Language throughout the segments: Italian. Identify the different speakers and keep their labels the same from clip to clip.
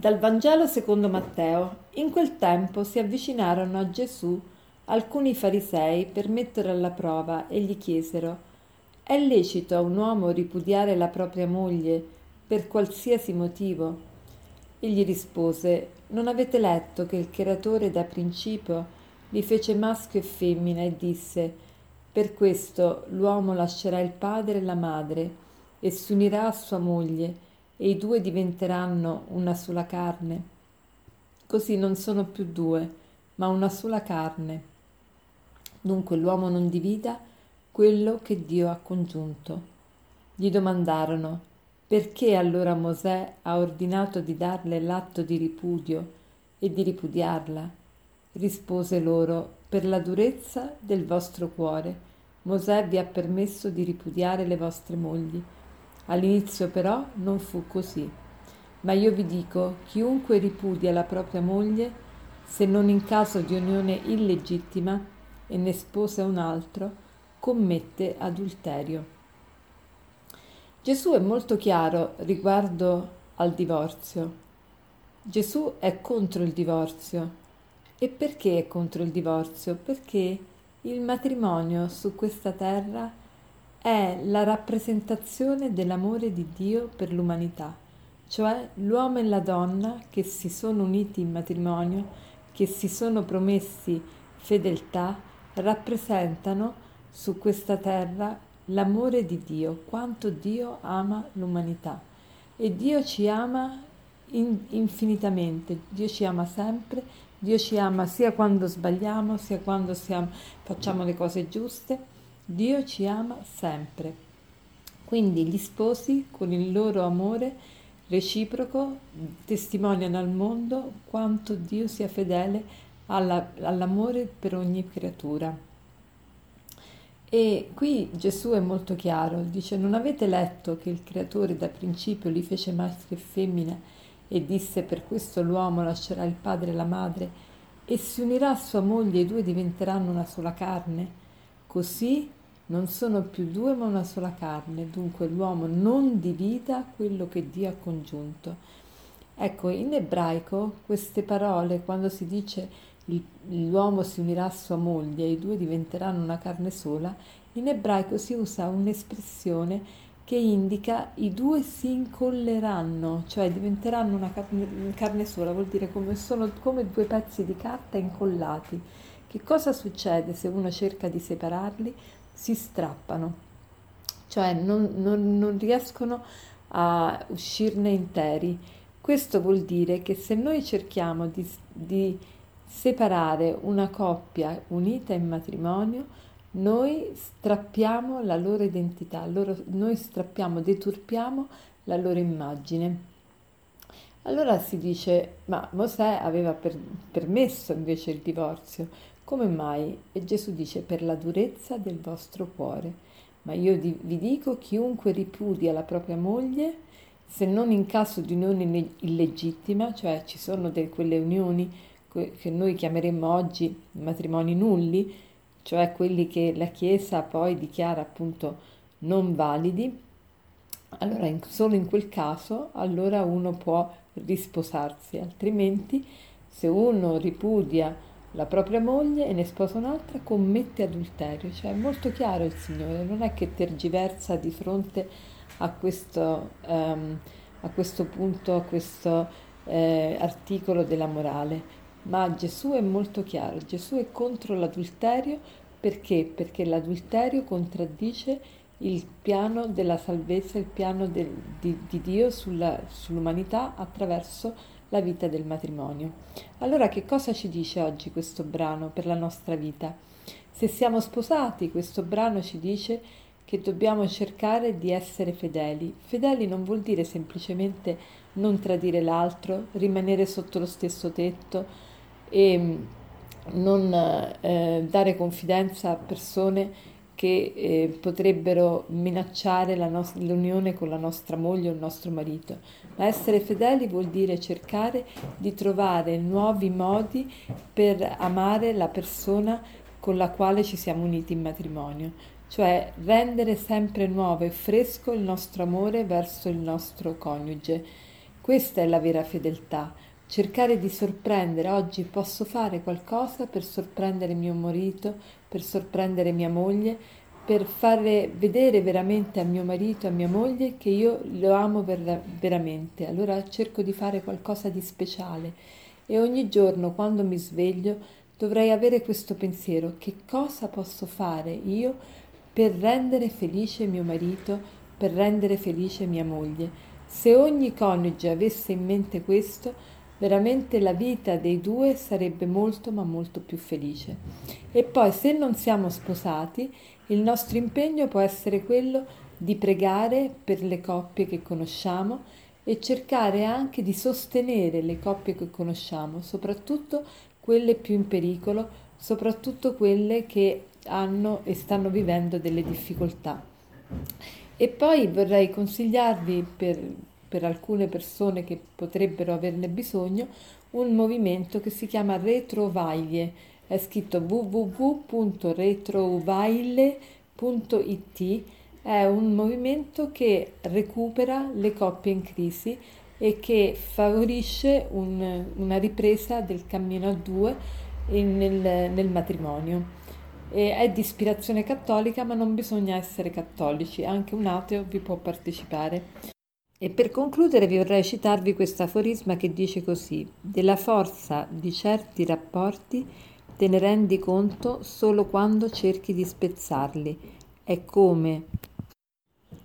Speaker 1: Dal Vangelo secondo Matteo. In quel tempo si avvicinarono a Gesù alcuni farisei per mettere alla prova e gli chiesero È lecito a un uomo ripudiare la propria moglie per qualsiasi motivo? Egli rispose Non avete letto che il creatore da principio li fece maschio e femmina e disse Per questo l'uomo lascerà il padre e la madre e si unirà a sua moglie e i due diventeranno una sola carne. Così non sono più due, ma una sola carne. Dunque l'uomo non divida quello che Dio ha congiunto. Gli domandarono perché allora Mosè ha ordinato di darle l'atto di ripudio e di ripudiarla. Rispose loro, per la durezza del vostro cuore, Mosè vi ha permesso di ripudiare le vostre mogli All'inizio però non fu così. Ma io vi dico, chiunque ripudia la propria moglie, se non in caso di unione illegittima e ne sposa un altro, commette adulterio. Gesù è molto chiaro riguardo al divorzio. Gesù è contro il divorzio. E perché è contro il divorzio? Perché il matrimonio su questa terra è la rappresentazione dell'amore di Dio per l'umanità, cioè l'uomo e la donna che si sono uniti in matrimonio, che si sono promessi fedeltà, rappresentano su questa terra l'amore di Dio, quanto Dio ama l'umanità. E Dio ci ama in, infinitamente, Dio ci ama sempre, Dio ci ama sia quando sbagliamo, sia quando siamo, facciamo le cose giuste Dio ci ama sempre. Quindi gli sposi, con il loro amore reciproco, testimoniano al mondo quanto Dio sia fedele alla, all'amore per ogni creatura. E qui Gesù è molto chiaro, dice non avete letto che il creatore da principio li fece maschio e femmina e disse per questo l'uomo lascerà il padre e la madre e si unirà a sua moglie e i due diventeranno una sola carne? Così non sono più due ma una sola carne, dunque l'uomo non divida quello che Dio ha congiunto. Ecco, in ebraico queste parole, quando si dice l'uomo si unirà a sua moglie e i due diventeranno una carne sola, in ebraico si usa un'espressione che indica i due si incolleranno, cioè diventeranno una carne, carne sola, vuol dire come sono come due pezzi di carta incollati. Che cosa succede se uno cerca di separarli? Si strappano, cioè non, non, non riescono a uscirne interi. Questo vuol dire che se noi cerchiamo di, di separare una coppia unita in matrimonio, noi strappiamo la loro identità, loro, noi strappiamo, deturpiamo la loro immagine. Allora si dice, ma Mosè aveva per, permesso invece il divorzio. Come mai? E Gesù dice per la durezza del vostro cuore. Ma io vi dico, chiunque ripudia la propria moglie, se non in caso di unione illegittima, cioè ci sono de, quelle unioni che noi chiameremmo oggi matrimoni nulli, cioè quelli che la Chiesa poi dichiara appunto non validi, allora in, solo in quel caso allora uno può risposarsi, altrimenti se uno ripudia la propria moglie e ne sposa un'altra, commette adulterio. Cioè è molto chiaro il Signore, non è che tergiversa di fronte a questo, um, a questo punto, a questo eh, articolo della morale. Ma Gesù è molto chiaro, Gesù è contro l'adulterio perché? Perché l'adulterio contraddice il piano della salvezza, il piano del, di, di, Dio sulla, sull'umanità attraverso la vita del matrimonio. Allora che cosa ci dice oggi questo brano per la nostra vita? Se siamo sposati, questo brano ci dice che dobbiamo cercare di essere fedeli. Fedeli non vuol dire semplicemente non tradire l'altro, rimanere sotto lo stesso tetto e mm, non eh, dare confidenza a persone che eh, potrebbero minacciare no- l'unione con la nostra moglie o il nostro marito. Ma essere fedeli vuol dire cercare di trovare nuovi modi per amare la persona con la quale ci siamo uniti in matrimonio, cioè rendere sempre nuovo e fresco il nostro amore verso il nostro coniuge. Questa è la vera fedeltà, cercare di sorprendere. Oggi posso fare qualcosa per sorprendere mio marito, per sorprendere mia moglie, per fare vedere veramente a mio marito, a mia moglie che io lo amo ver- veramente. Allora cerco di fare qualcosa di speciale e ogni giorno quando mi sveglio dovrei avere questo pensiero, che cosa posso fare io per rendere felice mio marito, per rendere felice mia moglie. Se ogni coniuge avesse in mente questo, veramente la vita dei due sarebbe molto ma molto più felice. E poi se non siamo sposati, il nostro impegno può essere quello di pregare per le coppie che conosciamo e cercare anche di sostenere le coppie che conosciamo, soprattutto quelle più in pericolo, soprattutto quelle che hanno e stanno vivendo delle difficoltà. E poi vorrei consigliarvi per per alcune persone che potrebbero averne bisogno, un movimento che si chiama Retrovaglie. È scritto www.retrovaglie.it. È un movimento che recupera le coppie in crisi e che favorisce un, una ripresa del cammino a due nel, nel matrimonio. E è di ispirazione cattolica, ma non bisogna essere cattolici, anche un ateo vi può partecipare. E per concludere vi vorrei citarvi questo aforisma che dice così: Della forza di certi rapporti te ne rendi conto solo quando cerchi di spezzarli. È come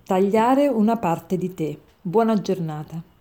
Speaker 1: tagliare una parte di te. Buona giornata.